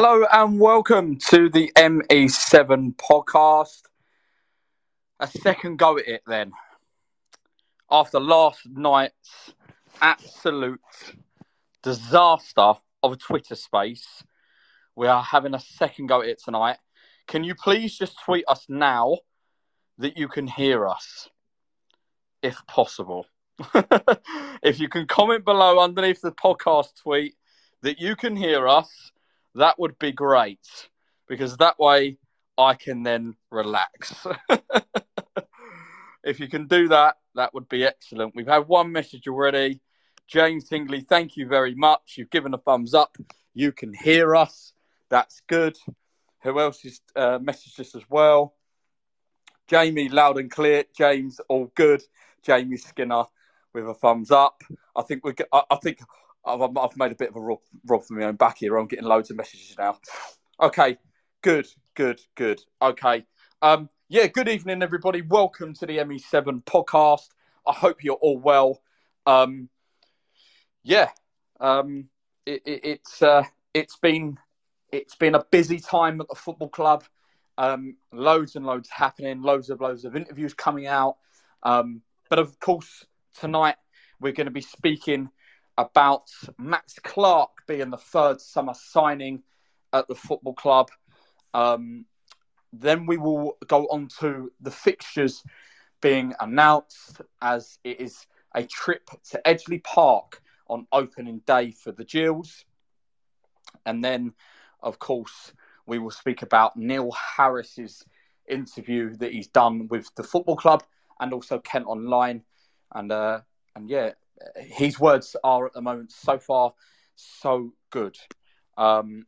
Hello and welcome to the ME7 podcast. A second go at it then. After last night's absolute disaster of a Twitter space, we are having a second go at it tonight. Can you please just tweet us now that you can hear us, if possible? if you can comment below underneath the podcast tweet that you can hear us that would be great because that way I can then relax. if you can do that, that would be excellent. We've had one message already. James Tingley, thank you very much. You've given a thumbs up. You can hear us. That's good. Who else has uh, messaged us as well? Jamie, loud and clear. James, all good. Jamie Skinner with a thumbs up. I think we. I, I think I've, I've made a bit of a rob, rob for my own back here. I'm getting loads of messages now. Okay, good, good, good. Okay. Um, yeah, good evening, everybody. Welcome to the ME7 podcast. I hope you're all well. Um, yeah, um, it, it, it's uh, it's been it's been a busy time at the football club. Um, loads and loads happening. Loads of loads of interviews coming out. Um, but of course, tonight we're going to be speaking about Max Clark being the third summer signing at the football club. Um, then we will go on to the fixtures being announced as it is a trip to Edgeley Park on opening day for the Gills. And then, of course, we will speak about Neil Harris's interview that he's done with the football club and also Kent Online. And uh, and yeah, his words are at the moment so far so good. Um,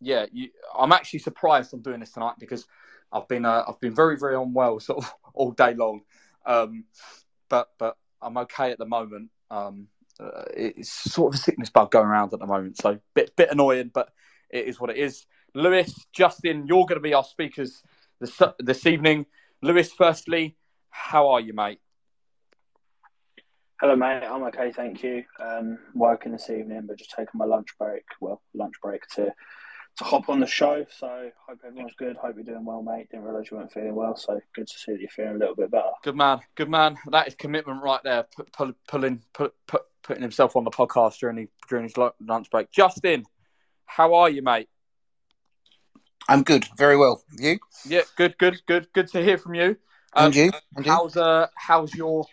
yeah, you, I'm actually surprised I'm doing this tonight because I've been uh, I've been very very unwell sort of all day long, um, but but I'm okay at the moment. Um, uh, it's sort of a sickness bug going around at the moment, so bit bit annoying, but it is what it is. Lewis, Justin, you're going to be our speakers this this evening. Lewis, firstly, how are you, mate? Hello, mate. I'm okay, thank you. Um, working this evening, but just taking my lunch break. Well, lunch break to to hop on the show. So hope everyone's good. Hope you're doing well, mate. Didn't realise you weren't feeling well, so good to see that you're feeling a little bit better. Good man, good man. That is commitment right there. Pull, pulling, put, put, putting himself on the podcast during his, during his lunch break. Justin, how are you, mate? I'm good, very well. You? Yeah, good, good, good, good to hear from you. Um, and you? And you? How's uh, how's your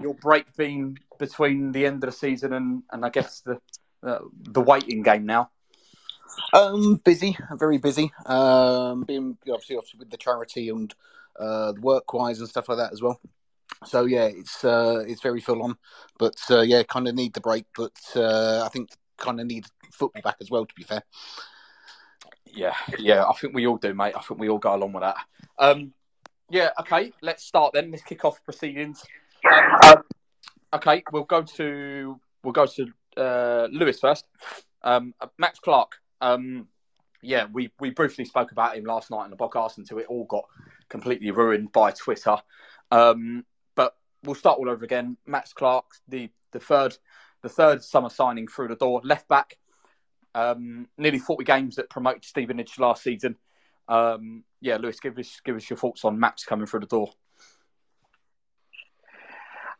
your break been between the end of the season and, and I guess the uh, the waiting game now? Um, busy, very busy. Um, being obviously, obviously with the charity and uh, work wise and stuff like that as well. So yeah, it's uh, it's very full on, but uh, yeah, kind of need the break. But uh, I think kind of need football back as well. To be fair. Yeah, yeah, I think we all do, mate. I think we all go along with that. Um, yeah, okay, let's start then. Let's kick off proceedings. Um, okay, we'll go to we'll go to uh, Lewis first. Um, Max Clark. Um, yeah, we we briefly spoke about him last night in the podcast until it all got completely ruined by Twitter. Um, but we'll start all over again. Max Clark, the the third the third summer signing through the door, left back. Um, nearly forty games that promoted Stevenage last season. Um, yeah, Lewis, give us give us your thoughts on Max coming through the door.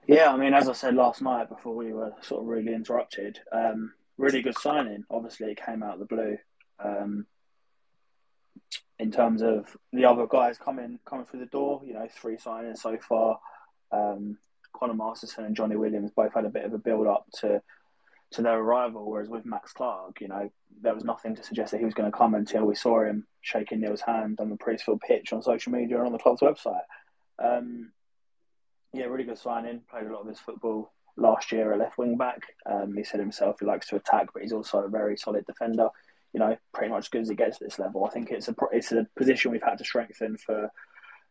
Yeah, I mean, as I said last night before we were sort of really interrupted, um, really good signing. Obviously, it came out of the blue. Um, in terms of the other guys coming coming through the door, you know, three signings so far. Um, Conor Masterson and Johnny Williams both had a bit of a build up to to their arrival, whereas with Max Clark, you know, there was nothing to suggest that he was going to come until we saw him shaking Neil's hand on the Priestfield pitch on social media and on the club's website. Um, yeah, really good signing. Played a lot of his football last year at left wing back. Um, he said himself he likes to attack, but he's also a very solid defender. You know, pretty much as good as he gets at this level. I think it's a it's a position we've had to strengthen for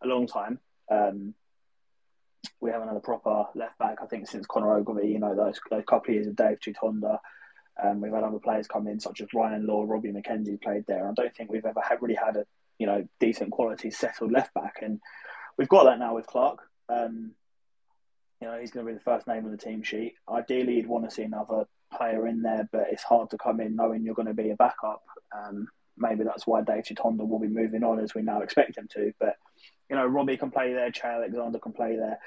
a long time. Um, we haven't had a proper left back, I think, since Connor Ogilvie. You know, those, those couple of years of Dave Tutonda. Um, we've had other players come in, such as Ryan Law, Robbie McKenzie played there. I don't think we've ever had, really had a you know decent quality settled left back, and we've got that now with Clark. Um, you know, he's going to be the first name on the team sheet. Ideally, you'd want to see another player in there, but it's hard to come in knowing you're going to be a backup. Um, maybe that's why Dave Tutonda will be moving on as we now expect him to. But you know, Robbie can play there, Che Alexander can play there,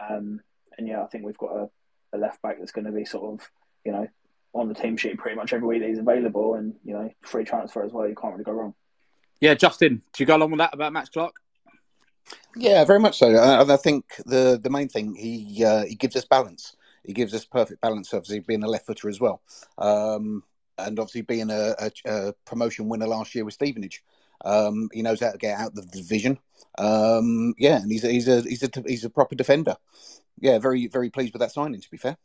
um, and yeah, I think we've got a, a left back that's going to be sort of you know on the team sheet pretty much every week that he's available, and you know, free transfer as well. You can't really go wrong. Yeah, Justin, do you go along with that about Max Clark? Yeah, very much so. And I think the the main thing he uh, he gives us balance. He gives us perfect balance. Obviously, being a left footer as well, um, and obviously being a, a, a, promotion winner last year with Stevenage, um, he knows how to get out of the division. Um, yeah, and he's a, he's a he's a he's a proper defender. Yeah, very very pleased with that signing. To be fair.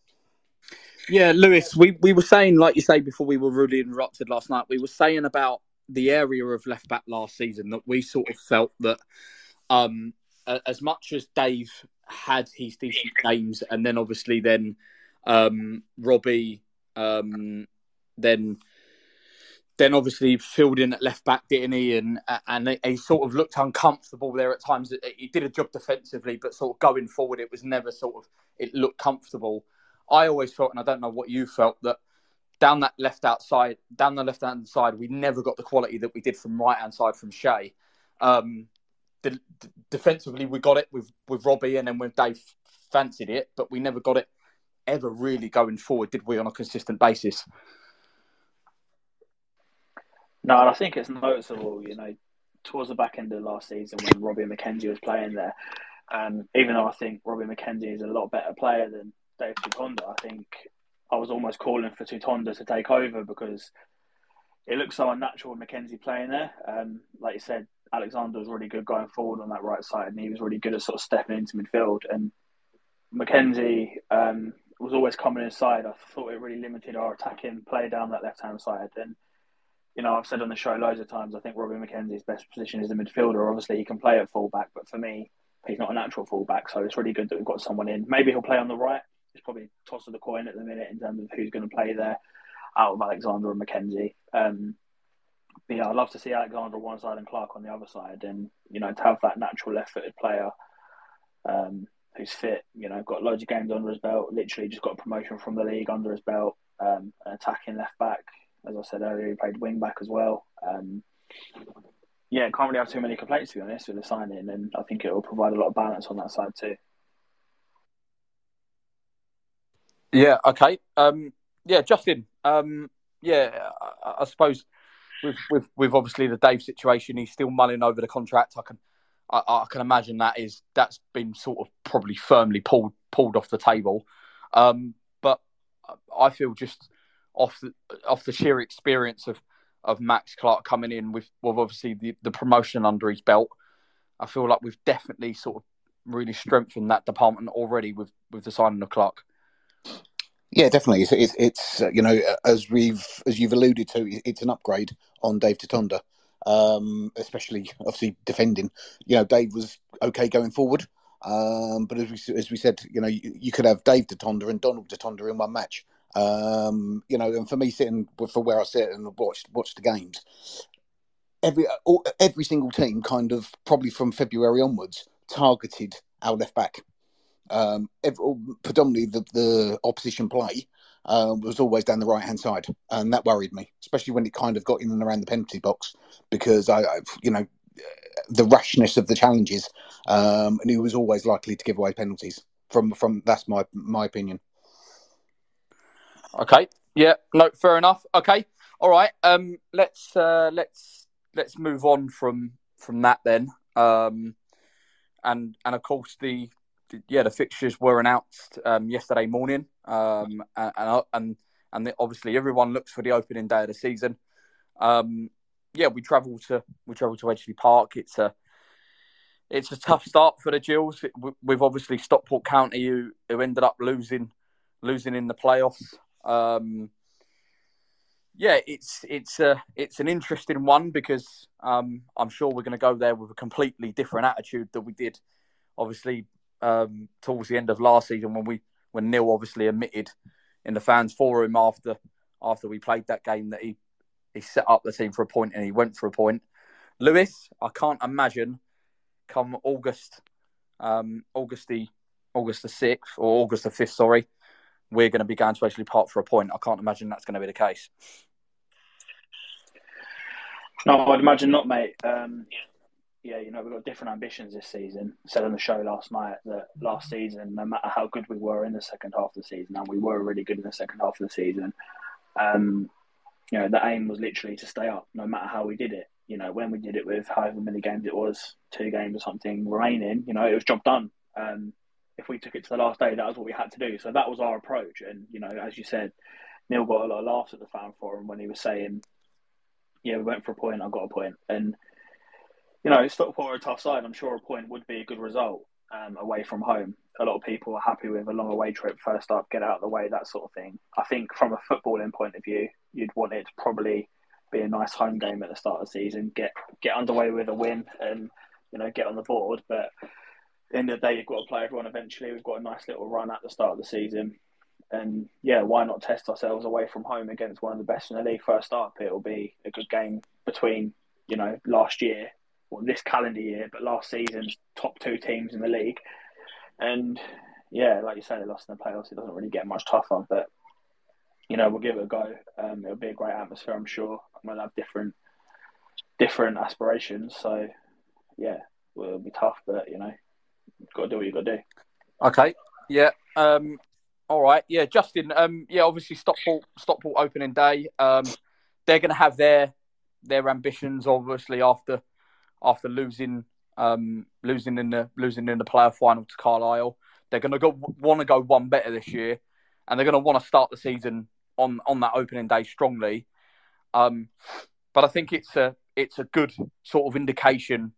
Yeah, Lewis, we, we were saying, like you say, before we were really interrupted last night, we were saying about the area of left back last season that we sort of felt that um, as much as Dave had his decent games, and then obviously then um, Robbie, um, then then obviously filled in at left back, didn't he? And and he sort of looked uncomfortable there at times. He did a job defensively, but sort of going forward, it was never sort of it looked comfortable. I always felt, and I don't know what you felt, that down that left outside, down the left hand side, we never got the quality that we did from right hand side from Che. Um, the, defensively, we got it with with Robbie, and then when Dave fancied it, but we never got it ever really going forward, did we, on a consistent basis? No, and I think it's noticeable. You know, towards the back end of last season when Robbie McKenzie was playing there, um, even though I think Robbie McKenzie is a lot better player than Dave Tutonda, I think I was almost calling for Tutonda to take over because it looks so unnatural with McKenzie playing there. Um, like you said, Alexander was really good going forward on that right side, and he was really good at sort of stepping into midfield. And McKenzie um, was always coming inside. I thought it really limited our attacking play down that left hand side. And you know, I've said on the show loads of times, I think Robbie McKenzie's best position is the midfielder. Obviously, he can play at fullback, but for me, he's not a natural fullback. So it's really good that we've got someone in. Maybe he'll play on the right it's probably toss of the coin at the minute in terms of who's going to play there out of Alexander and McKenzie. Um, yeah, I'd love to see Alexander on one side and Clark on the other side, and you know to have that natural left-footed player um, who's fit. You know, got loads of games under his belt. Literally, just got promotion from the league under his belt. Um, an attacking left back, as I said earlier, he played wing back as well. Um, yeah, can't really have too many complaints to be honest with the signing, and I think it will provide a lot of balance on that side too. Yeah. Okay. Um, yeah, Justin. Um, yeah, I, I, suppose with, with with obviously the Dave situation, he's still mulling over the contract. I can I, I, can imagine that is that's been sort of probably firmly pulled pulled off the table. Um, but I feel just off the off the sheer experience of of Max Clark coming in with with obviously the, the promotion under his belt, I feel like we've definitely sort of really strengthened that department already with with the signing of Clark. Yeah, definitely. It's, it's, it's uh, you know as we've as you've alluded to, it's an upgrade on Dave Tutonda, um, especially obviously defending. You know, Dave was okay going forward, um, but as we as we said, you know, you, you could have Dave Tutonda and Donald Tutonda in one match. Um, you know, and for me sitting for where I sit and watch watch the games, every every single team kind of probably from February onwards targeted our left back um, every, predominantly the, the opposition play uh, was always down the right hand side, and that worried me, especially when it kind of got in and around the penalty box because I, I you know, the rashness of the challenges, um, and he was always likely to give away penalties. From from that's my my opinion. Okay. Yeah. No. Fair enough. Okay. All right. Um. Let's uh. Let's let's move on from from that then. Um. And and of course the yeah, the fixtures were announced um, yesterday morning, um, and and and, and obviously everyone looks for the opening day of the season. Um, yeah, we travel to we travel to Edgeley Park. It's a it's a tough start for the Gills. We've obviously Stockport County, who who ended up losing losing in the playoffs. Um, yeah, it's it's a it's an interesting one because um, I'm sure we're going to go there with a completely different attitude than we did, obviously um, towards the end of last season when we when Neil obviously admitted in the fans forum after after we played that game that he he set up the team for a point and he went for a point. Lewis, I can't imagine come August um, August the August the sixth or August the fifth, sorry, we're going to be going to Edgeley Park for a point. I can't imagine that's going to be the case. No, I'd imagine not, mate. Um, yeah, you know, we've got different ambitions this season. I said on the show last night that last season, no matter how good we were in the second half of the season, and we were really good in the second half of the season, um, you know, the aim was literally to stay up, no matter how we did it. You know, when we did it with however many games it was, two games or something remaining, you know, it was job done. Um, if we took it to the last day, that was what we had to do. So that was our approach. And, you know, as you said, Neil got a lot of laughs at the fan forum when he was saying, yeah, we went for a point, I got a point. And, you know, Stockport are a tough side. I'm sure a point would be a good result um, away from home. A lot of people are happy with a long away trip, first up, get out of the way, that sort of thing. I think from a footballing point of view, you'd want it to probably be a nice home game at the start of the season, get get underway with a win, and you know get on the board. But at the the day, you've got to play everyone eventually. We've got a nice little run at the start of the season, and yeah, why not test ourselves away from home against one of the best in the league first up? It'll be a good game between you know last year well, this calendar year, but last season's top two teams in the league. And yeah, like you said, they lost in the playoffs. It doesn't really get much tougher, but you know, we'll give it a go. Um, it'll be a great atmosphere, I'm sure. We'll have different different aspirations. So yeah, it'll be tough, but you know, you've got to do what you've got to do. Okay. Yeah. Um, all right. Yeah, Justin. Um, yeah, obviously Stockport Stockport opening day. Um, they're going to have their their ambitions, obviously after after losing um, losing in the losing in the player final to Carlisle. They're going to go want to go one better this year, and they're going to want to start the season on on that opening day strongly. Um, but I think it's a it's a good sort of indication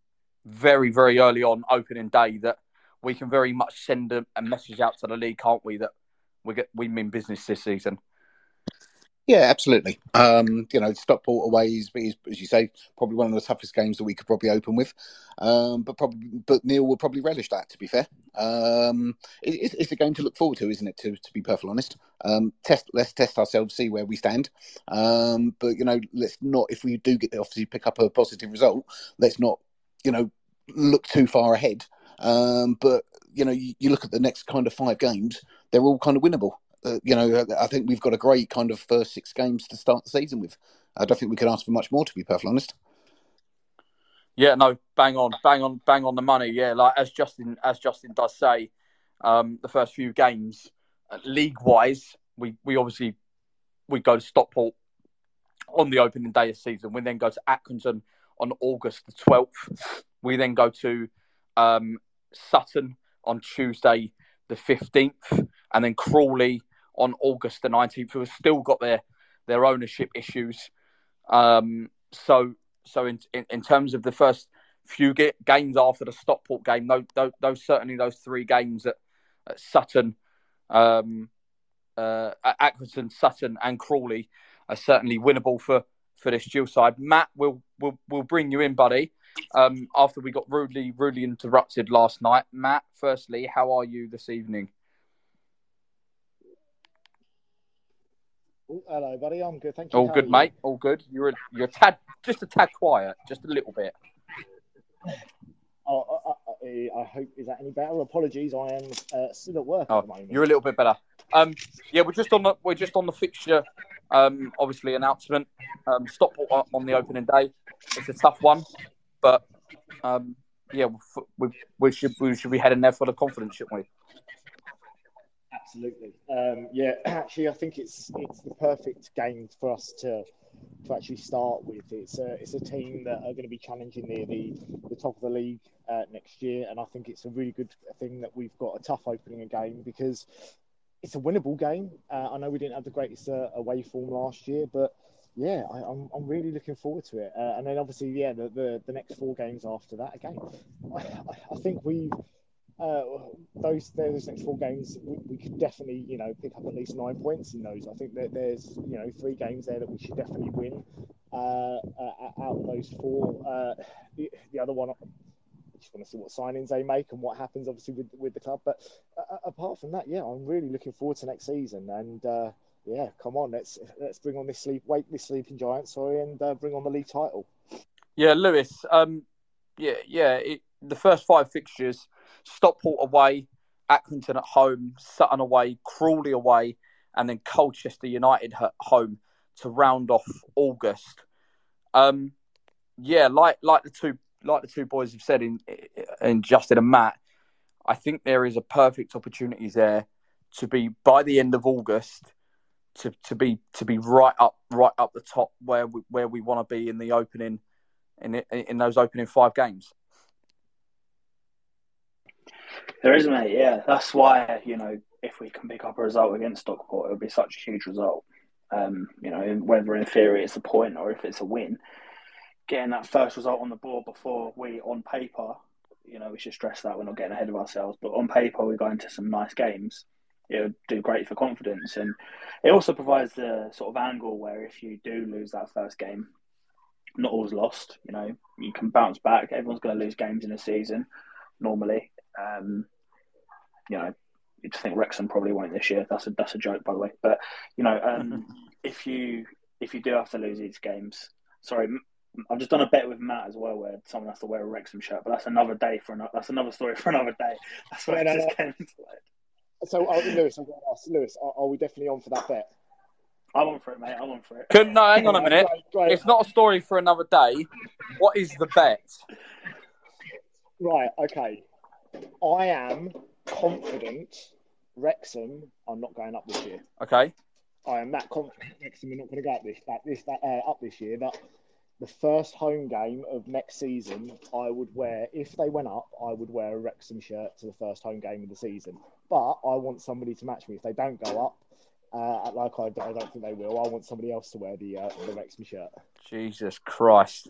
very very early on opening day that we can very much send a, a message out to the league, can't we? That we get we mean business this season. Yeah, absolutely. Um, you know, Stockport away is, is, as you say, probably one of the toughest games that we could probably open with. Um, but probably, but Neil will probably relish that. To be fair, um, it, it's a game to look forward to, isn't it? To, to be perfectly honest, um, test let's test ourselves, see where we stand. Um, but you know, let's not if we do get obviously pick up a positive result, let's not you know look too far ahead. Um, but you know, you, you look at the next kind of five games; they're all kind of winnable uh, you know, I think we've got a great kind of first six games to start the season with. I don't think we can ask for much more, to be perfectly honest. Yeah, no, bang on, bang on, bang on the money. Yeah, like as Justin as Justin does say, um, the first few games, uh, league wise, we we obviously we go to Stockport on the opening day of season. We then go to Accrington on August the twelfth. We then go to um, Sutton on Tuesday the fifteenth, and then Crawley on August the 19th, who have still got their their ownership issues. Um, so so in, in, in terms of the first few games after the Stockport game, those, those, those certainly those three games at, at Sutton, um, uh, Accrington, Sutton, and Crawley are certainly winnable for for this Jill side. Matt, we'll we'll we'll bring you in, buddy. Um, after we got rudely rudely interrupted last night, Matt. Firstly, how are you this evening? Oh, hello, buddy. I'm good. Thank you. All How good, mate. All good. You're a, you're a tad, just a tad quiet, just a little bit. Oh, I, I, I, hope is that any better? Apologies, I am uh, still at work oh, at the moment. You're a little bit better. Um, yeah, we're just on the we're just on the fixture. Um, obviously announcement. Um, Stockport on the opening day. It's a tough one, but um, yeah, we, we should we should be heading there for the confidence, shouldn't we? Absolutely. Um, yeah, actually, I think it's it's the perfect game for us to to actually start with. It's a it's a team that are going to be challenging near the the top of the league uh, next year, and I think it's a really good thing that we've got a tough opening game because it's a winnable game. Uh, I know we didn't have the greatest uh, away form last year, but yeah, I, am I'm, I'm really looking forward to it. Uh, and then obviously, yeah, the, the, the next four games after that again, I, I think we've uh, those those next four games, we, we, could definitely you know pick up at least nine points in those. I think that there's you know three games there that we should definitely win uh, uh, out of those four. Uh, the, the other one, I just want to see what signings they make and what happens, obviously with with the club. But uh, apart from that, yeah, I'm really looking forward to next season and. Uh, yeah, come on, let's let's bring on this sleep, wake this sleeping giant, sorry, and bring on the league title. Yeah, Lewis. Um, yeah, yeah. It, the first five fixtures Stockport away, Accrington at home, Sutton away, Crawley away, and then Colchester United at home to round off August. Um, yeah, like like the two like the two boys have said in in Justin and Matt, I think there is a perfect opportunity there to be by the end of August to, to be to be right up right up the top where we, where we want to be in the opening in in those opening five games. There is, mate. Yeah, that's why you know if we can pick up a result against Stockport, it would be such a huge result. Um, you know, whether in theory it's a point or if it's a win, getting that first result on the board before we, on paper, you know, we should stress that we're not getting ahead of ourselves. But on paper, we go into some nice games. It would do great for confidence, and it also provides the sort of angle where if you do lose that first game, not all's lost. You know, you can bounce back. Everyone's going to lose games in a season normally. Um, you know, you think Wrexham probably won't this year. That's a that's a joke, by the way. But you know, um, if you if you do have to lose these games, sorry, I've just done a bet with Matt as well, where someone has to wear a Wrexham shirt. But that's another day for another. That's another story for another day. That's what no, just came into it. So, uh, Lewis, I'm going to ask Lewis, are, are we definitely on for that bet? I'm on for it, mate. I'm on for it. Can, no, hang on a minute. Great, great. It's not a story for another day. What is the bet? Right. Okay. I am confident Wrexham are not going up this year. Okay. I am that confident Wrexham are not going to go up this that, this that, uh, up this year that the first home game of next season, I would wear if they went up, I would wear a Wrexham shirt to the first home game of the season. But I want somebody to match me if they don't go up. Uh, like I, I don't think they will. I want somebody else to wear the uh, the Wrexham shirt. Jesus Christ!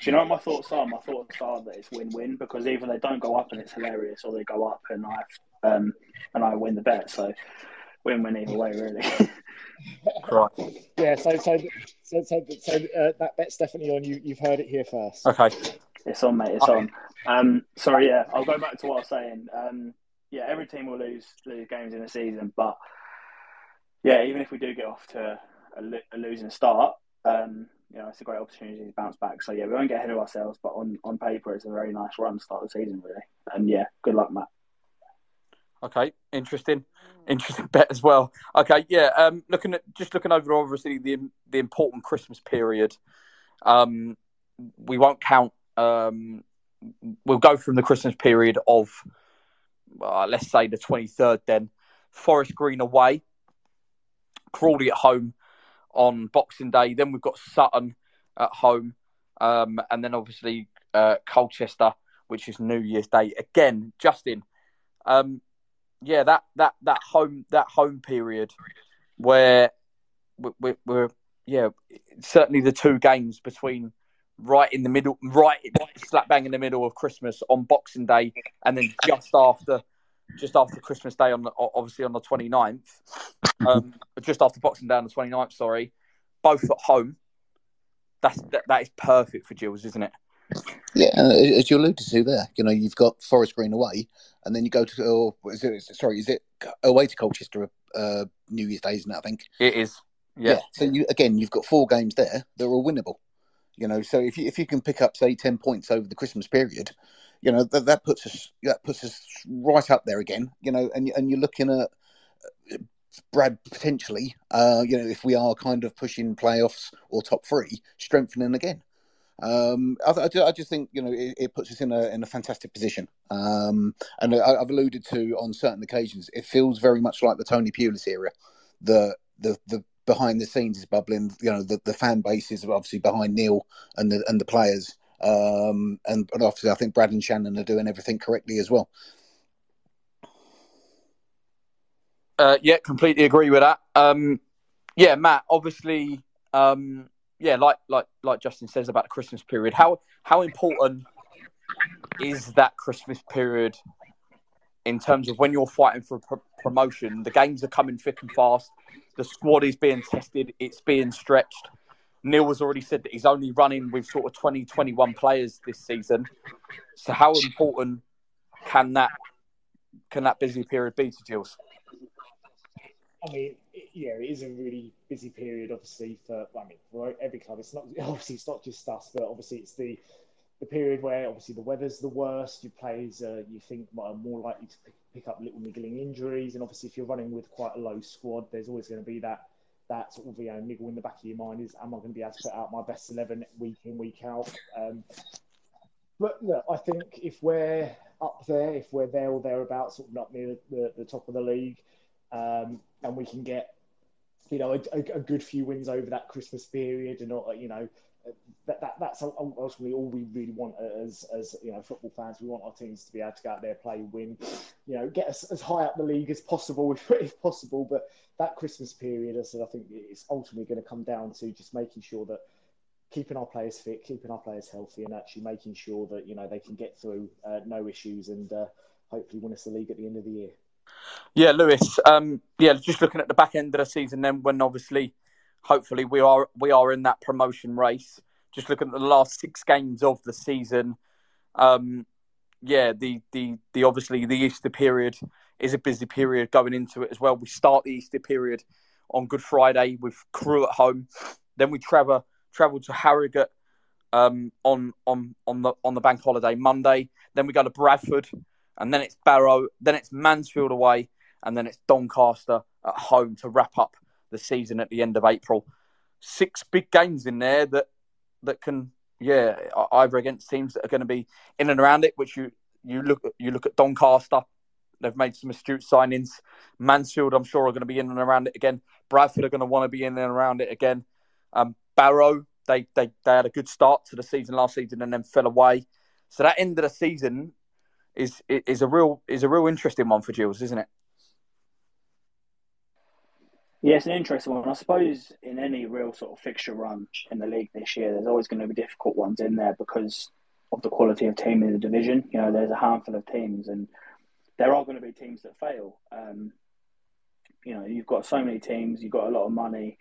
Do you know what my thoughts are? My thoughts are that it's win-win because either they don't go up and it's hilarious, or they go up and I um, and I win the bet. So win-win either way, really. right. Yeah. So so so so, so uh, that bet's definitely on you. You've heard it here first. Okay. It's on, mate. It's on. Um, sorry. Yeah, I'll go back to what I was saying. Um, yeah, every team will lose lose games in a season, but yeah, even if we do get off to a, a losing start, um, you know, it's a great opportunity to bounce back. So yeah, we won't get ahead of ourselves, but on, on paper, it's a very nice run to start the season, really. And yeah, good luck, Matt. Okay, interesting, interesting bet as well. Okay, yeah, um, looking at just looking over obviously the the important Christmas period. Um, we won't count. Um, we'll go from the Christmas period of, uh, let's say the twenty third. Then Forest Green away, Crawley at home on Boxing Day. Then we've got Sutton at home, um, and then obviously uh, Colchester, which is New Year's Day again. Justin, um, yeah, that that that home that home period where we're, we're yeah certainly the two games between right in the middle, right slap bang in the middle of Christmas on Boxing Day, and then just after just after Christmas Day on the, obviously on the 29th, um, just after Boxing Day on the 29th, sorry, both at home. That's that, that is perfect for Gills, isn't it? Yeah, as you alluded to there, you know, you've got Forest Green away, and then you go to, or is it, sorry, is it away to Colchester uh, New Year's Day, isn't it? I think it is. Yeah. yeah. So you again, you've got four games there that are all winnable. You know, so if you if you can pick up say ten points over the Christmas period, you know that, that puts us that puts us right up there again. You know, and and you're looking at uh, Brad potentially, uh, you know, if we are kind of pushing playoffs or top three, strengthening again. Um, I, I, just think you know it, it, puts us in a in a fantastic position, um, and I, have alluded to on certain occasions. It feels very much like the Tony Pulis era. The the the behind the scenes is bubbling. You know, the, the fan base is obviously behind Neil and the and the players. Um, and, obviously, I think Brad and Shannon are doing everything correctly as well. Uh, yeah, completely agree with that. Um, yeah, Matt. Obviously, um, yeah, like like like Justin says about the Christmas period. How how important is that Christmas period in terms of when you're fighting for pr- promotion? The games are coming thick and fast. The squad is being tested. It's being stretched. Neil has already said that he's only running with sort of 20, 21 players this season. So how important can that can that busy period be to Gills? I mean, yeah, it is a really busy period, obviously for I mean for every club. It's not obviously it's not just us, but obviously it's the the period where obviously the weather's the worst. Your players uh, you think are more likely to pick up little niggling injuries, and obviously if you're running with quite a low squad, there's always going to be that that sort of you know niggle in the back of your mind is, am I going to be able to put out my best eleven week in week out? Um, but look, I think if we're up there, if we're there or thereabouts, sort of up near the, the top of the league, um, and we can get you know a, a, good few wins over that Christmas period, and not you know that, that that's ultimately all we really want as as you know football fans. We want our teams to be able to go out there, play, win, you know, get us as high up the league as possible if, if possible. But that Christmas period, I said, I think it's ultimately going to come down to just making sure that keeping our players fit, keeping our players healthy, and actually making sure that you know they can get through uh, no issues and uh, hopefully win us the league at the end of the year. Yeah, Lewis. Um, yeah, just looking at the back end of the season, then when obviously hopefully we are we are in that promotion race. Just looking at the last six games of the season, um, yeah, the the the obviously the Easter period is a busy period going into it as well. We start the Easter period on Good Friday with Crewe at home, then we travel travel to Harrogate um, on on on the on the bank holiday Monday. Then we go to Bradford, and then it's Barrow, then it's Mansfield away, and then it's Doncaster at home to wrap up the season at the end of April. Six big games in there that that can, yeah, either against teams that are going to be in and around it. Which you you look you look at Doncaster, they've made some astute signings. Mansfield, I'm sure, are going to be in and around it again. Bradford are going to want to be in and around it again. Um, Barrow, they, they they had a good start to the season last season and then fell away. So that end of the season is is a real is a real interesting one for Jules, isn't it? Yeah, it's an interesting one. I suppose in any real sort of fixture run in the league this year, there's always going to be difficult ones in there because of the quality of team in the division. You know, there's a handful of teams, and there are going to be teams that fail. Um, you know, you've got so many teams, you've got a lot of money,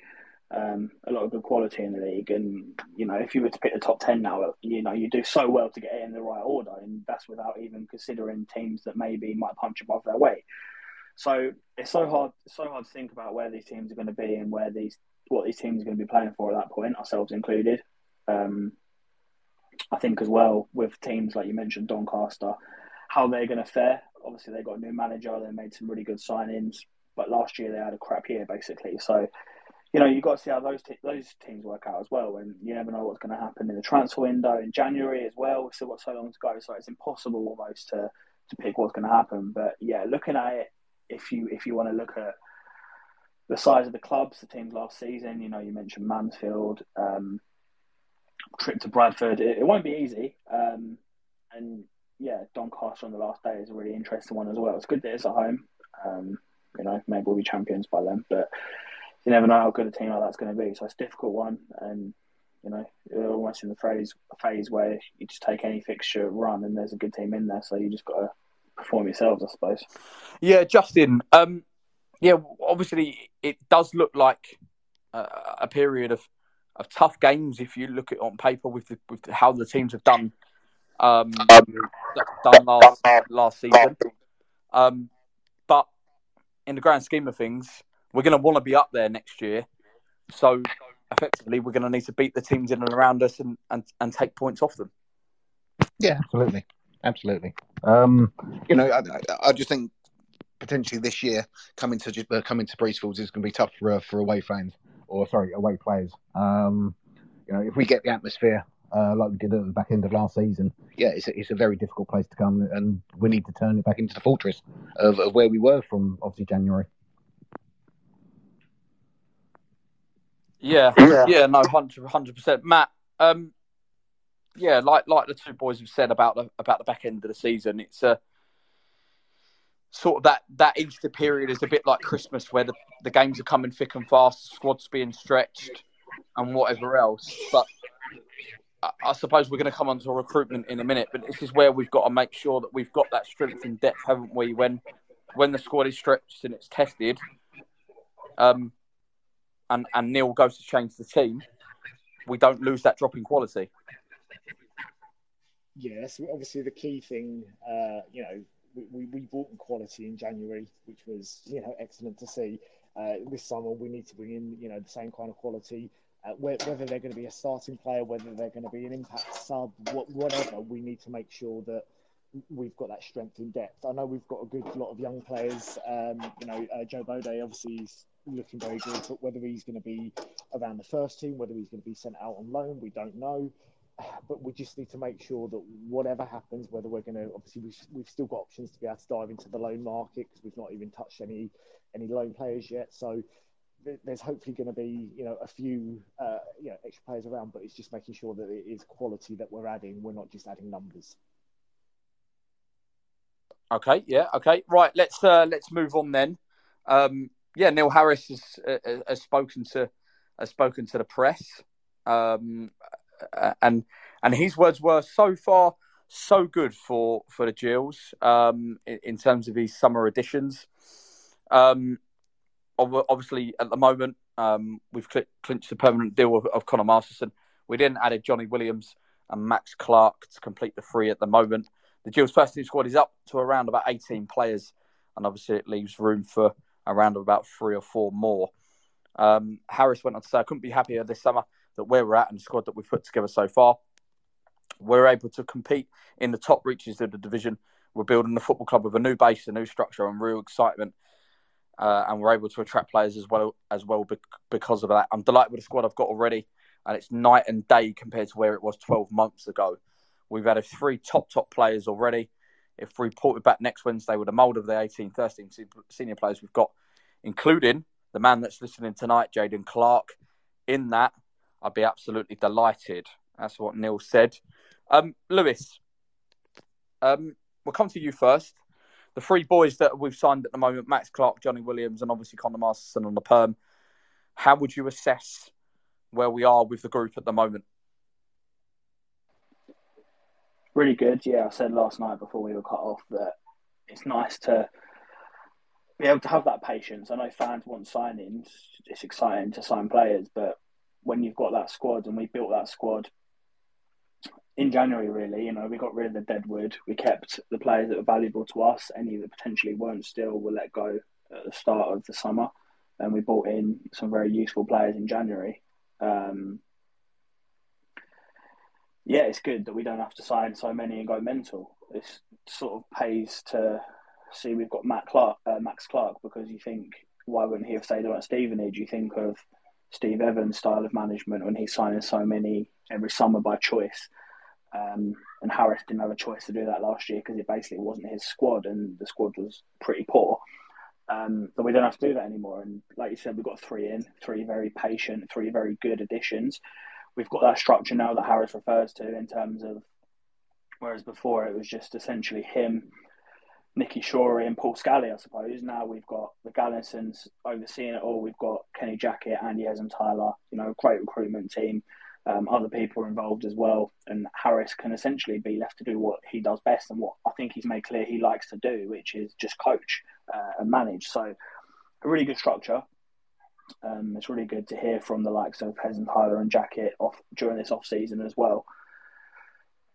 um, a lot of good quality in the league, and you know, if you were to pick the top ten now, you know, you do so well to get it in the right order, and that's without even considering teams that maybe might punch above their weight. So it's so hard, so hard to think about where these teams are going to be and where these what these teams are going to be playing for at that point, ourselves included. Um, I think as well with teams like you mentioned, Doncaster, how they're going to fare. Obviously, they got a new manager. They made some really good signings, but last year they had a crap year basically. So, you know, you've got to see how those te- those teams work out as well. And you never know what's going to happen in the transfer window in January as well. We've still got so long to go, so it's impossible almost to to pick what's going to happen. But yeah, looking at it if you if you want to look at the size of the clubs, the teams last season, you know, you mentioned Mansfield, um, trip to Bradford. It, it won't be easy, um, and yeah, Doncaster on the last day is a really interesting one as well. It's good that it's at home. Um, you know, maybe we'll be champions by then, but you never know how good a team like that's going to be. So it's a difficult one, and you know, you're almost in the phase phase where you just take any fixture run, and there's a good team in there, so you just got to perform yourselves, I suppose. Yeah, Justin. Um, yeah, obviously it does look like uh, a period of, of tough games if you look at it on paper with the, with how the teams have done um, done last last season. Um, but in the grand scheme of things, we're going to want to be up there next year. So effectively, we're going to need to beat the teams in and around us and, and, and take points off them. Yeah, absolutely absolutely. Um, you know, I, I, just think potentially this year coming to uh, coming to Priestfields is going to be tough for uh, for away fans or sorry away players. Um, you know, if we get the atmosphere uh, like we did at the back end of last season, yeah, it's a, it's a very difficult place to come, and we need to turn it back into the fortress of, of where we were from obviously January. Yeah, yeah, yeah no, hundred percent. Matt, um, yeah, like like the two boys have said about the about the back end of the season, it's a sort of that that Easter period is a bit like Christmas, where the, the games are coming thick and fast, squads being stretched, and whatever else. But I, I suppose we're going to come on to recruitment in a minute. But this is where we've got to make sure that we've got that strength and depth, haven't we? When when the squad is stretched and it's tested, um, and and Neil goes to change the team, we don't lose that drop in quality that's obviously the key thing. Uh, you know, we, we, we bought in quality in January, which was you know excellent to see. Uh, this summer we need to bring in you know the same kind of quality. Uh, whether they're going to be a starting player, whether they're going to be an impact sub, whatever, we need to make sure that we've got that strength in depth. I know we've got a good lot of young players. Um, you know, uh, Joe Bode obviously is looking very good. But whether he's going to be around the first team, whether he's going to be sent out on loan, we don't know. But we just need to make sure that whatever happens, whether we're going to obviously we've, we've still got options to be able to dive into the loan market because we've not even touched any any loan players yet. So there's hopefully going to be you know a few uh, you know extra players around, but it's just making sure that it is quality that we're adding. We're not just adding numbers. Okay, yeah, okay, right. Let's uh, let's move on then. Um, yeah, Neil Harris has, uh, has spoken to has spoken to the press, um, and and his words were so far so good for for the Gills um, in, in, terms of his summer additions. Um, obviously, at the moment, um, we've clinched the permanent deal of, of Conor Masterson. We then added Johnny Williams and Max Clark to complete the three at the moment the Gills' first team squad is up to around about 18 players, and obviously it leaves room for around about three or four more. Um, Harris went on to say, I couldn't be happier this summer that where we're at and the squad that we've put together so far. We're able to compete in the top reaches of the division. We're building the football club with a new base, a new structure, and real excitement. Uh, and we're able to attract players as well as well because of that. I'm delighted with the squad I've got already, and it's night and day compared to where it was 12 months ago. We've added three top, top players already. If we report back next Wednesday with a mould of the 18, 13 senior players we've got, including the man that's listening tonight, Jaden Clark, in that, I'd be absolutely delighted. That's what Neil said. Um, Lewis, um, we'll come to you first. The three boys that we've signed at the moment, Max Clark, Johnny Williams, and obviously Conor Masterson on the perm. How would you assess where we are with the group at the moment? really good. Yeah, I said last night before we were cut off that it's nice to be able to have that patience. I know fans want signings. It's exciting to sign players, but when you've got that squad and we built that squad in January, really, you know, we got rid of the deadwood. We kept the players that were valuable to us. Any that potentially weren't still were let go at the start of the summer, and we brought in some very useful players in January. Um, yeah, it's good that we don't have to sign so many and go mental. It sort of pays to see we've got Matt Clark, uh, Max Clark, because you think why wouldn't he have stayed on at Stevenage? You think of Steve Evans' style of management when he's signing so many every summer by choice. Um, and Harris didn't have a choice to do that last year because it basically wasn't his squad, and the squad was pretty poor. Um, but we don't have to do that anymore. And like you said, we've got three in, three very patient, three very good additions we've got that structure now that Harris refers to in terms of whereas before it was just essentially him, Nicky Shorey and Paul Scally, I suppose. Now we've got the Galinsons overseeing it all. We've got Kenny Jackett, Andy and Tyler, you know, great recruitment team. Um, other people are involved as well. And Harris can essentially be left to do what he does best and what I think he's made clear he likes to do, which is just coach uh, and manage. So a really good structure. Um, it's really good to hear from the likes of Hez and Tyler and Jackett off during this off season as well.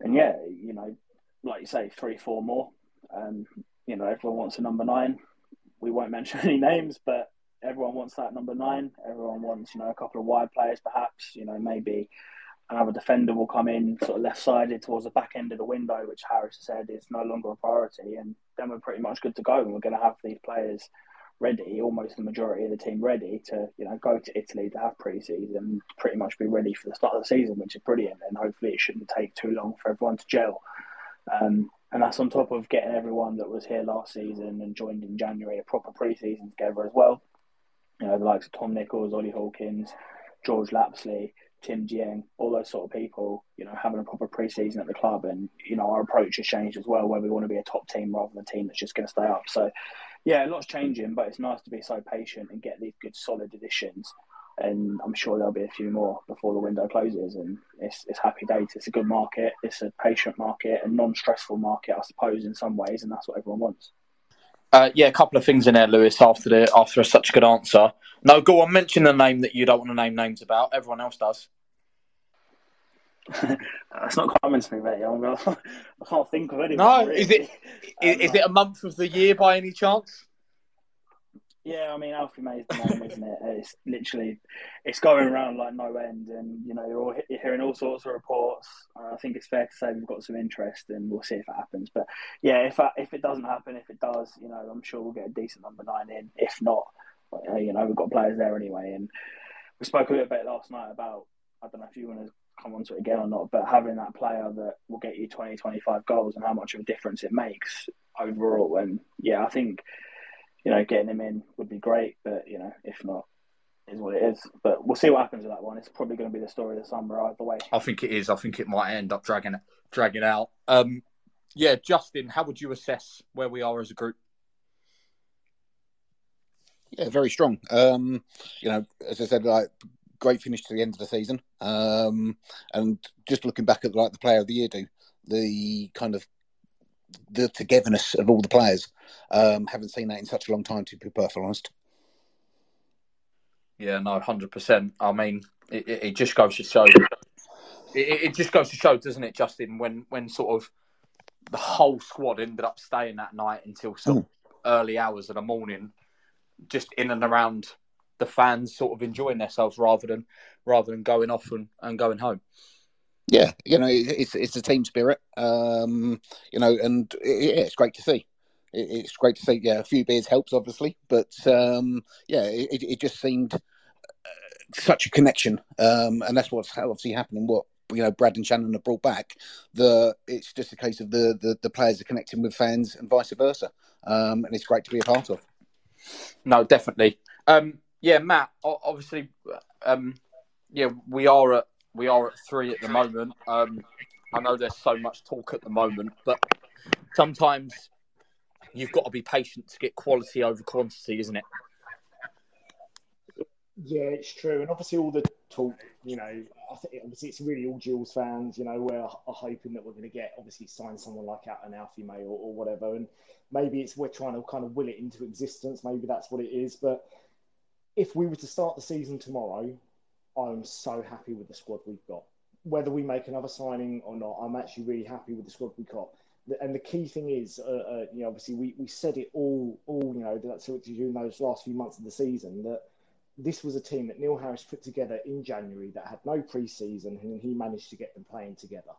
And yeah, you know, like you say, three, four more. Um, you know, everyone wants a number nine. We won't mention any names, but everyone wants that number nine. Everyone wants, you know, a couple of wide players, perhaps. You know, maybe another defender will come in sort of left sided towards the back end of the window, which Harris said is no longer a priority. And then we're pretty much good to go. And we're going to have these players ready, almost the majority of the team ready to you know go to Italy to have pre-season, pretty much be ready for the start of the season, which is brilliant. And hopefully, it shouldn't take too long for everyone to gel. Um, and that's on top of getting everyone that was here last season and joined in January a proper pre-season together as well. You know, the likes of Tom Nichols, Ollie Hawkins, George Lapslie, Tim Dieng, all those sort of people, you know, having a proper pre-season at the club, and you know, our approach has changed as well, where we want to be a top team rather than a team that's just going to stay up. So, yeah, a lot's changing, but it's nice to be so patient and get these good, solid additions. And I'm sure there'll be a few more before the window closes. And it's, it's happy days. It's a good market. It's a patient market, a non-stressful market, I suppose, in some ways, and that's what everyone wants. Uh, yeah, a couple of things in there, Lewis. After the after such a good answer, no, go on. Mention the name that you don't want to name names about. Everyone else does. That's not coming to me, mate. I'm I can't think of anyone. No, really. is it is, um, is it a month of the year by any chance? Yeah, I mean Alfie May is the name, isn't it? It's literally it's going around like no end, and you know you're all you're hearing all sorts of reports. Uh, I think it's fair to say we've got some interest, and we'll see if it happens. But yeah, if I, if it doesn't happen, if it does, you know, I'm sure we'll get a decent number nine in. If not, you know we've got players there anyway, and we spoke a little bit last night about I don't know if you want to come on to it again or not, but having that player that will get you 20, 25 goals and how much of a difference it makes overall. And yeah, I think, you know, getting him in would be great, but, you know, if not, is what it is. But we'll see what happens with that one. It's probably going to be the story of the summer either way. I think it is. I think it might end up dragging it, dragging out. Um, yeah, Justin, how would you assess where we are as a group? Yeah, very strong. Um, you know, as I said, like great finish to the end of the season. Um, and just looking back at like the player of the year do, the kind of the togetherness of all the players. Um, haven't seen that in such a long time, to be perfectly honest. Yeah, no, hundred percent. I mean, it, it, just goes to show. It, it, just goes to show, doesn't it, Justin? When when sort of the whole squad ended up staying that night until some mm. early hours of the morning, just in and around the fans sort of enjoying themselves rather than rather than going off and, and going home. Yeah, you know, it's it's a team spirit, um, you know, and it, it's great to see. It, it's great to see. Yeah, a few beers helps, obviously, but um, yeah, it, it just seemed uh, such a connection, um, and that's what's obviously happening. What you know, Brad and Shannon have brought back. The it's just a case of the the, the players are connecting with fans and vice versa, um, and it's great to be a part of. No, definitely. Um, yeah, Matt. Obviously, um, yeah, we are at we are at three at the moment. Um, I know there's so much talk at the moment, but sometimes you've got to be patient to get quality over quantity, isn't it? Yeah, it's true, and obviously all the talk, you know, I think obviously it's really all Gills fans, you know, we're hoping that we're going to get obviously sign someone like out an Alfie May or, or whatever, and maybe it's we're trying to kind of will it into existence. Maybe that's what it is, but if we were to start the season tomorrow, I'm so happy with the squad we've got. Whether we make another signing or not, I'm actually really happy with the squad we got. And the key thing is, uh, uh, you know, obviously we, we said it all, all you know, that's in those last few months of the season that this was a team that Neil Harris put together in January that had no pre-season, and he managed to get them playing together.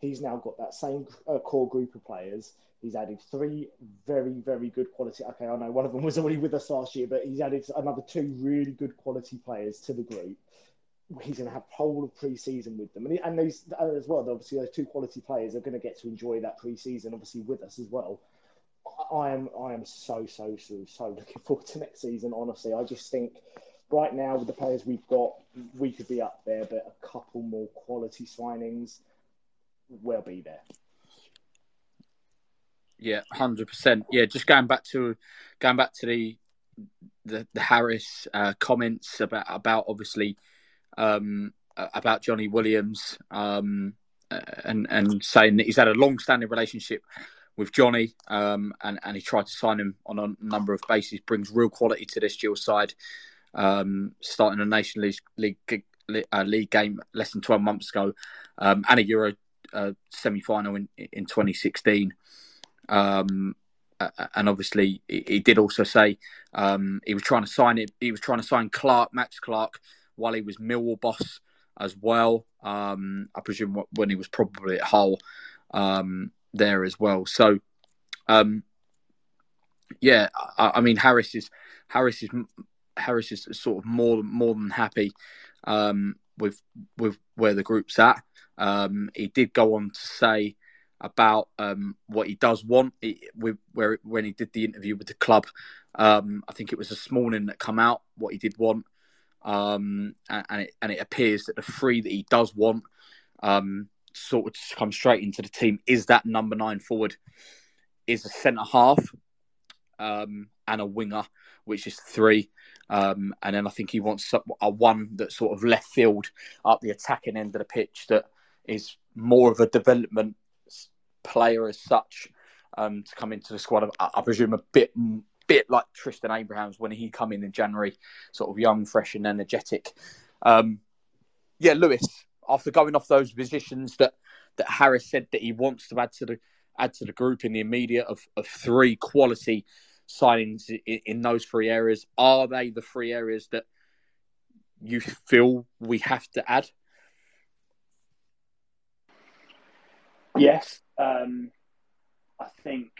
He's now got that same uh, core group of players. He's added three very, very good quality. Okay, I know one of them was already with us last year, but he's added another two really good quality players to the group. He's going to have a whole of pre-season with them, and, and those as well. Obviously, those two quality players are going to get to enjoy that pre-season, obviously with us as well. I am, I am so, so, so, so looking forward to next season. Honestly, I just think right now with the players we've got, we could be up there, but a couple more quality signings, we'll be there. Yeah, hundred percent. Yeah, just going back to going back to the the, the Harris uh, comments about about obviously um, about Johnny Williams um, and and saying that he's had a long standing relationship with Johnny um, and and he tried to sign him on a number of bases brings real quality to this dual side. Um, starting a Nation League league, uh, league game less than twelve months ago um, and a Euro uh, semi final in in 2016. Um, and obviously, he did also say um, he was trying to sign it. He was trying to sign Clark, Max Clark, while he was Millwall boss as well. Um, I presume when he was probably at Hull um, there as well. So, um, yeah, I, I, mean Harris is Harris is Harris is sort of more more than happy um, with with where the group's at. Um, he did go on to say about um, what he does want. He, with, where when he did the interview with the club, um, I think it was this morning that come out what he did want, um, and, and, it and it appears that the three that he does want, um, sort of come straight into the team is that number nine forward, is a centre half, um, and a winger, which is three. Um, and then I think he wants a one that sort of left field up the attacking end of the pitch that is more of a development player as such um, to come into the squad. I, I, presume a bit bit like Tristan Abrahams when he come in in January, sort of young, fresh, and energetic. Um, yeah, Lewis. After going off those positions that that Harris said that he wants to add to the add to the group in the immediate of, of three quality signings in, in those three areas, are they the three areas that you feel we have to add? Yes, um, I think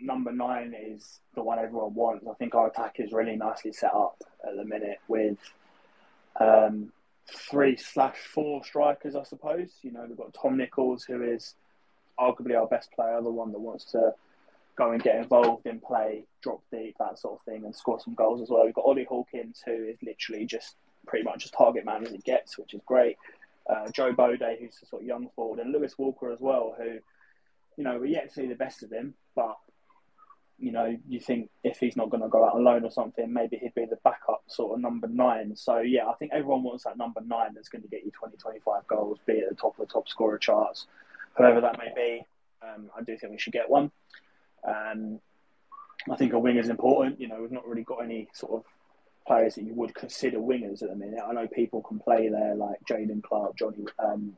number nine is the one everyone wants. I think our attack is really nicely set up at the minute with um, three slash four strikers, I suppose. You know, we've got Tom Nichols, who is arguably our best player, the one that wants to go and get involved in play, drop deep, that sort of thing, and score some goals as well. We've got Ollie Hawkins, who is literally just pretty much as target man as it gets, which is great. Uh, Joe Gbode, who's a sort of young forward, and Lewis Walker as well, who, you know, we're yet to see the best of him, but you know, you think if he's not going to go out alone or something, maybe he'd be the backup sort of number nine. So, yeah, I think everyone wants that number nine that's going to get you 20, 25 goals, be at the top of the top scorer charts, whoever that may be. Um, I do think we should get one. Um, I think a wing is important. You know, we've not really got any sort of players that you would consider wingers at the minute. I know people can play there like Jayden Clark, Johnny, um,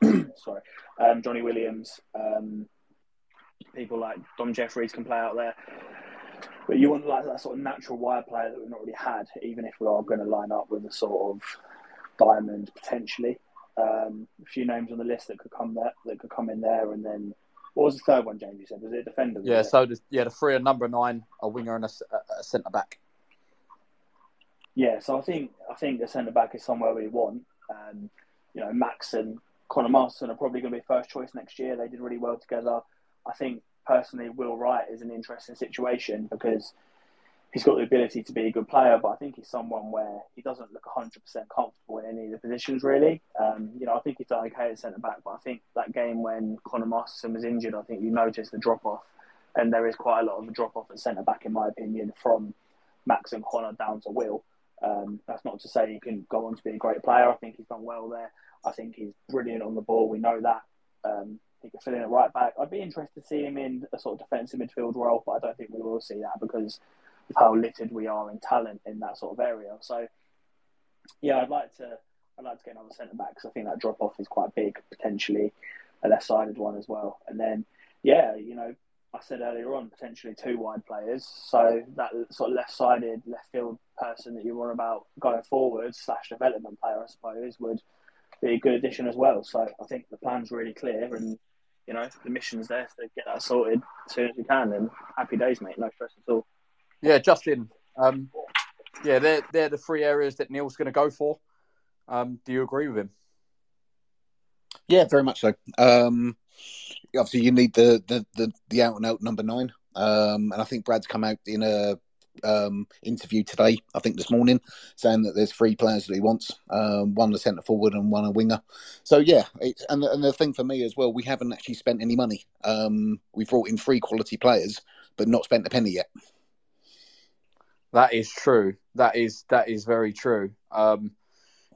sorry, um, Johnny Williams, um, people like Dom Jefferies can play out there. But you want like that sort of natural wire player that we've not really had, even if we are going to line up with a sort of diamond potentially. Um, a few names on the list that could come there, that could come in there, and then what was the third one, James? You said was it a defender? Yeah, so the, yeah, the three are number nine, a winger and a, a centre back. Yeah, so I think I think the centre back is somewhere we want. Um, you know, Max and Conor Masterson are probably going to be first choice next year. They did really well together. I think personally, Will Wright is an interesting situation because he's got the ability to be a good player, but I think he's someone where he doesn't look 100% comfortable in any of the positions, really. Um, you know, I think he's done okay at centre back, but I think that game when Conor Masterson was injured, I think you noticed the drop off. And there is quite a lot of a drop off at centre back, in my opinion, from Max and Conor down to Will. Um, that's not to say he can go on to be a great player. I think he's done well there. I think he's brilliant on the ball. We know that. Um, he could fill in at right back. I'd be interested to see him in a sort of defensive midfield role, but I don't think we will see that because how littered we are in talent in that sort of area. So, yeah, I'd like to I'd like to get another centre back because I think that drop off is quite big, potentially a left sided one as well. And then, yeah, you know, I said earlier on, potentially two wide players. So that sort of left sided, left field person that you want about going forward slash development player, I suppose, would be a good addition as well. So I think the plan's really clear and you know, the mission's there to get that sorted as soon as we can. And happy days, mate. No stress at all. Yeah, Justin. Um, yeah, they're they're the three areas that Neil's going to go for. Um, do you agree with him? Yeah, very much so. Um, obviously, you need the the the, the out and out number nine, um, and I think Brad's come out in a um, interview today, I think this morning, saying that there's three players that he wants, um, one a centre forward and one a winger. So yeah, and and the thing for me as well, we haven't actually spent any money. Um, we've brought in three quality players, but not spent a penny yet. That is true. That is that is very true. Um,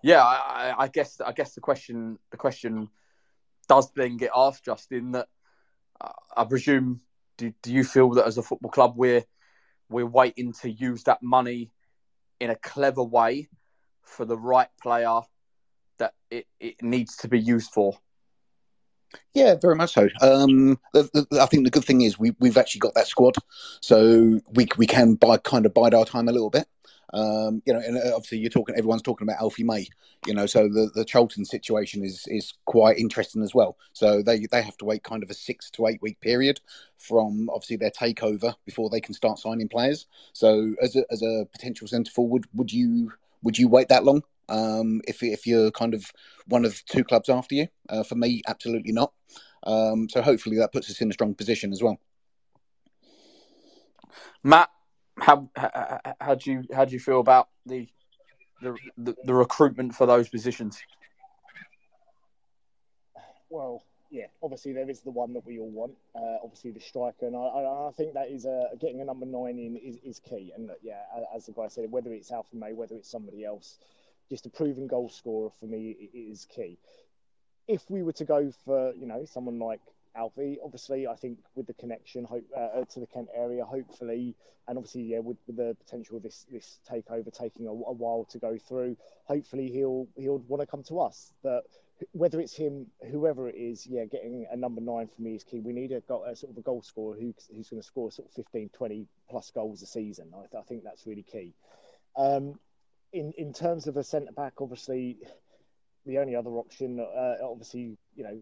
yeah, I, I guess I guess the question the question does then get asked, Justin. That uh, I presume do, do you feel that as a football club we're we're waiting to use that money in a clever way for the right player that it, it needs to be used for. Yeah, very much so. Um, the, the, I think the good thing is we, we've actually got that squad, so we we can buy kind of bide our time a little bit. Um, you know, and uh, obviously you're talking. Everyone's talking about Alfie May. You know, so the the Charlton situation is is quite interesting as well. So they they have to wait kind of a six to eight week period from obviously their takeover before they can start signing players. So as a as a potential centre forward, would you would you wait that long? Um, if if you're kind of one of two clubs after you, uh, for me, absolutely not. Um, so hopefully that puts us in a strong position as well. Matt, how how, how do you how do you feel about the, the the, the recruitment for those positions? Well, yeah, obviously there is the one that we all want. Uh, obviously the striker, and I, I think that is a, getting a number nine in is, is key. And yeah, as the guy said, whether it's Alfie May, whether it's somebody else, just a proven goal scorer for me is key. If we were to go for you know someone like Alfie. Obviously, I think with the connection hope, uh, to the Kent area, hopefully, and obviously, yeah, with, with the potential of this this takeover taking a, a, while to go through, hopefully he'll he'll want to come to us. But whether it's him, whoever it is, yeah, getting a number nine for me is key. We need a, a sort of a goal scorer who, who's going to score sort of 15, 20 plus goals a season. I, I think that's really key. Um, in in terms of a centre back, obviously the only other option, uh, obviously, you know,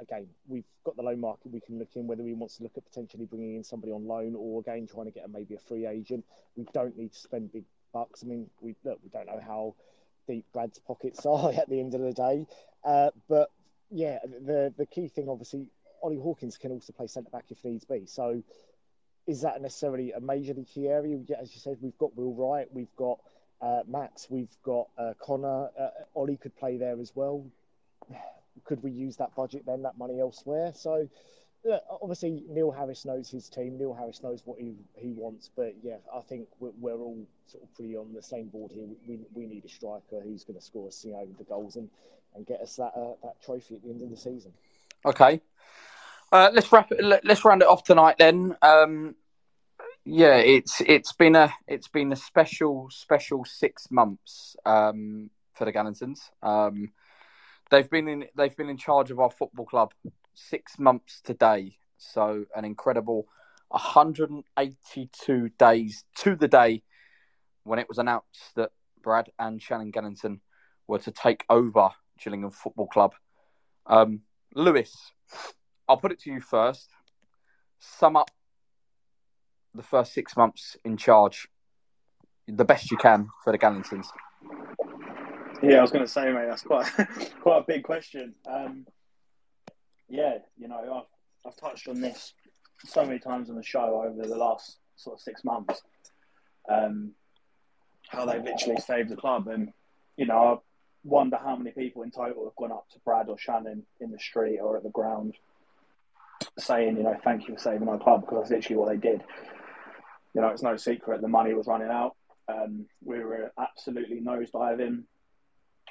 again, we've got the loan market we can look in, whether he wants to look at potentially bringing in somebody on loan or again trying to get a, maybe a free agent. We don't need to spend big bucks. I mean, we look, we don't know how deep Brad's pockets are at the end of the day, uh, but yeah, the the key thing obviously, Ollie Hawkins can also play centre back if needs be. So, is that necessarily a majorly key area? As you said, we've got Will Wright, we've got uh, Max, we've got uh, Connor. Uh, Ollie could play there as well. Could we use that budget then, that money elsewhere? So, obviously, Neil Harris knows his team. Neil Harris knows what he, he wants. But yeah, I think we're, we're all sort of pretty on the same board here. We, we need a striker who's going to score us, you know, the goals and, and get us that uh, that trophy at the end of the season. Okay. Uh, let's wrap. Let's round it off tonight then. Um, yeah, it's it's been a it's been a special special six months um, for the Galinsons. Um, they've been in they've been in charge of our football club six months today. So an incredible 182 days to the day when it was announced that Brad and Shannon Galinson were to take over Gillingham Football Club. Um, Lewis, I'll put it to you first. Sum up the first six months in charge the best you can for the Galinsons. Yeah, I was going to say, mate, that's quite quite a big question. Um, yeah, you know, I've, I've touched on this so many times on the show over the last sort of six months. Um, how they've literally saved the club, and you know, I wonder how many people in total have gone up to Brad or Shannon in the street or at the ground, saying, you know, thank you for saving our club because that's literally what they did. You know, it's no secret the money was running out. Um, we were absolutely nosediving.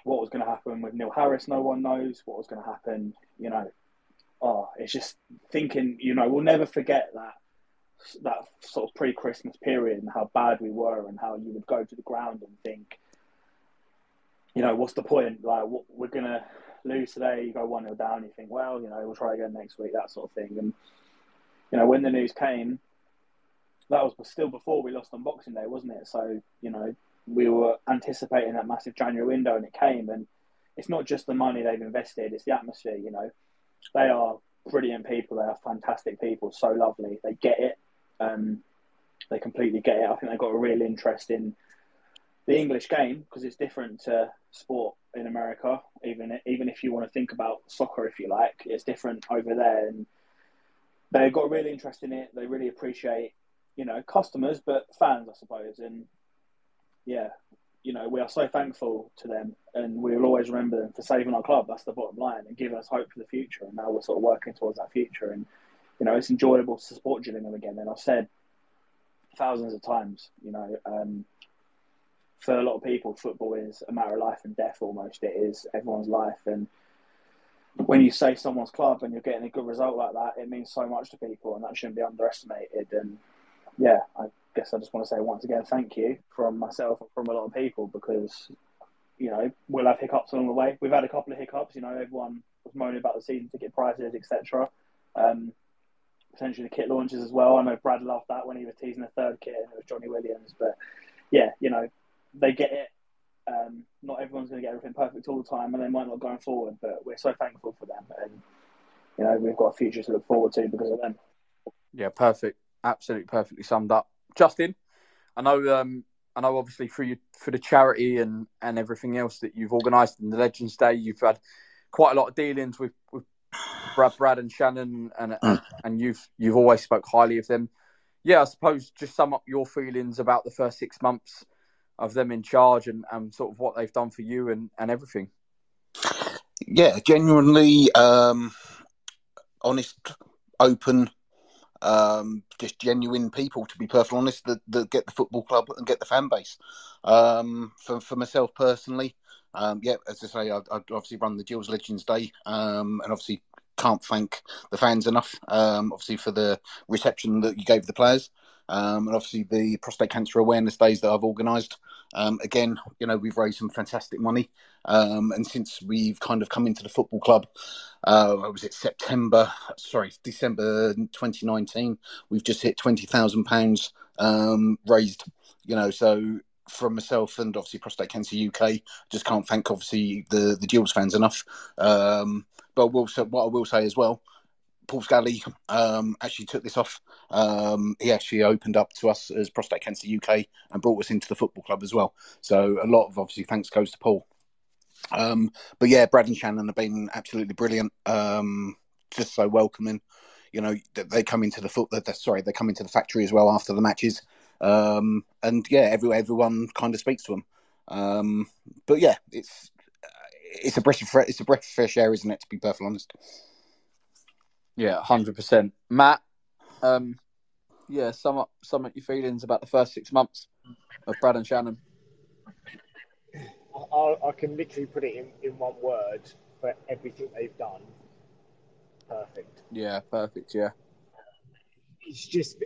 What was going to happen with Neil Harris, no one knows. What was going to happen, you know, oh, it's just thinking, you know, we'll never forget that that sort of pre-Christmas period and how bad we were and how you would go to the ground and think, you know, what's the point? Like, what, we're gonna lose today. You go one 0 down. You think, well, you know, we'll try again next week. That sort of thing. And you know, when the news came, that was still before we lost on Boxing Day, wasn't it? So you know, we were anticipating that massive January window, and it came. And it's not just the money they've invested; it's the atmosphere. You know, they are brilliant people. They are fantastic people. So lovely. They get it. Um, they completely get it. I think they've got a real interest in the English game because it's different to sport in America. Even even if you want to think about soccer, if you like, it's different over there, and they've got a real interest in it. They really appreciate, you know, customers, but fans, I suppose. And yeah, you know, we are so thankful to them and we will always remember them for saving our club. That's the bottom line and giving us hope for the future. And now we're sort of working towards that future. And, you know, it's enjoyable to support Gillingham again. And I've said thousands of times, you know, um, for a lot of people, football is a matter of life and death almost. It is everyone's life. And when you save someone's club and you're getting a good result like that, it means so much to people and that shouldn't be underestimated. And yeah, I guess I just want to say once again thank you from myself and from a lot of people because you know we'll have hiccups along the way. We've had a couple of hiccups. You know, everyone was moaning about the season ticket prices, etc. Um, potentially the kit launches as well. I know Brad loved that when he was teasing a third kit and it was Johnny Williams. But yeah, you know, they get it. Um, not everyone's going to get everything perfect all the time, and they might not going forward. But we're so thankful for them, and you know we've got a future to look forward to because of them. Yeah, perfect. Absolutely perfectly summed up. Justin, I know, um, I know, obviously for you for the charity and and everything else that you've organised in the Legends Day, you've had quite a lot of dealings with, with Brad, Brad and Shannon, and mm. and you've you've always spoke highly of them. Yeah, I suppose just sum up your feelings about the first six months of them in charge and, and sort of what they've done for you and, and everything. Yeah, genuinely um, honest, open, um, just genuine people, to be perfectly honest, that, that, get the football club and get the fan base. Um, for, for myself personally, um, yeah, as I say, I, I obviously run the Gills Legends Day, um, and obviously can't thank the fans enough, um, obviously for the reception that you gave the players. Um, and obviously the prostate cancer awareness days that I've organised. Um, again, you know, we've raised some fantastic money, um, and since we've kind of come into the football club, uh, was it September? Sorry, December 2019. We've just hit twenty thousand pounds um, raised. You know, so from myself and obviously Prostate Cancer UK, just can't thank obviously the the Gills fans enough. Um, but will what I will say as well, Paul Scally um, actually took this off. Um, he actually opened up to us as Prostate Cancer UK and brought us into the football club as well. So a lot of obviously thanks goes to Paul. Um, but yeah, Brad and Shannon have been absolutely brilliant. Um, just so welcoming. You know, they come into the foot. Sorry, they come into the factory as well after the matches. Um, and yeah, every, everyone kind of speaks to them. Um, but yeah, it's it's a breath of it's a breath of fresh air, isn't it? To be perfectly honest. Yeah, hundred percent. Matt, um, yeah, sum up sum up your feelings about the first six months of Brad and Shannon. I, I can literally put it in, in one word for everything they've done. Perfect. Yeah, perfect. Yeah. It's just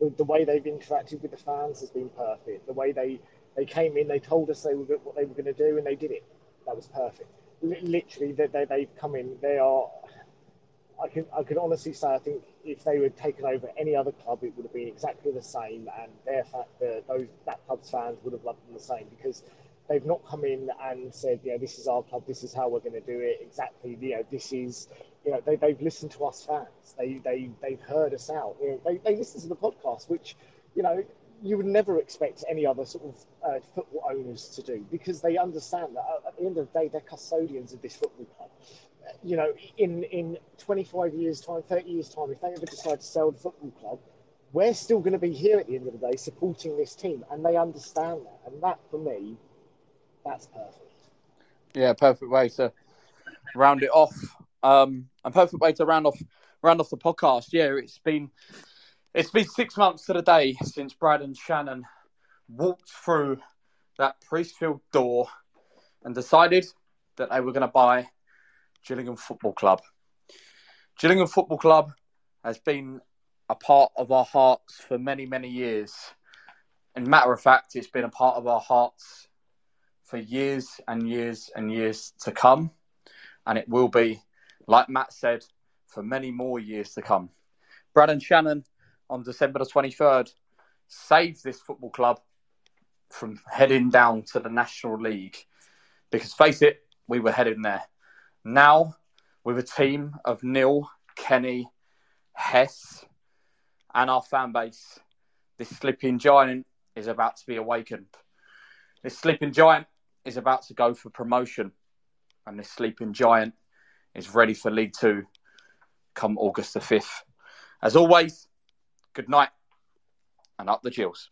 the, way they've interacted with the fans has been perfect. The way they they came in, they told us they were what they were going to do, and they did it. That was perfect. Literally, they, they they've come in. They are. I can I can honestly say I think if they were taken over any other club, it would have been exactly the same, and their fact the, those that club's fans would have loved them the same because they've not come in and said, you know, this is our club, this is how we're going to do it. Exactly, you know, this is, you know, they, they've listened to us fans. They, they, they've heard us out. You know, they, they listen to the podcast, which, you know, you would never expect any other sort of uh, football owners to do because they understand that at the end of the day, they're custodians of this football club. You know, in, in 25 years' time, 30 years' time, if they ever decide to sell the football club, we're still going to be here at the end of the day supporting this team. And they understand that. And that, for me, that's perfect. Yeah, perfect way to round it off. Um, and perfect way to round off round off the podcast. Yeah, it's been it's been six months to the day since Brad and Shannon walked through that Priestfield door and decided that they were going to buy Gillingham Football Club. Gillingham Football Club has been a part of our hearts for many, many years. And matter of fact, it's been a part of our hearts for years and years and years to come. And it will be, like Matt said, for many more years to come. Brad and Shannon on December the 23rd saved this football club from heading down to the National League. Because face it, we were heading there. Now, with a team of Neil, Kenny, Hess, and our fan base, this sleeping giant is about to be awakened. This sleeping giant is about to go for promotion, and this sleeping giant is ready for League Two come August the 5th. As always, good night and up the Gills.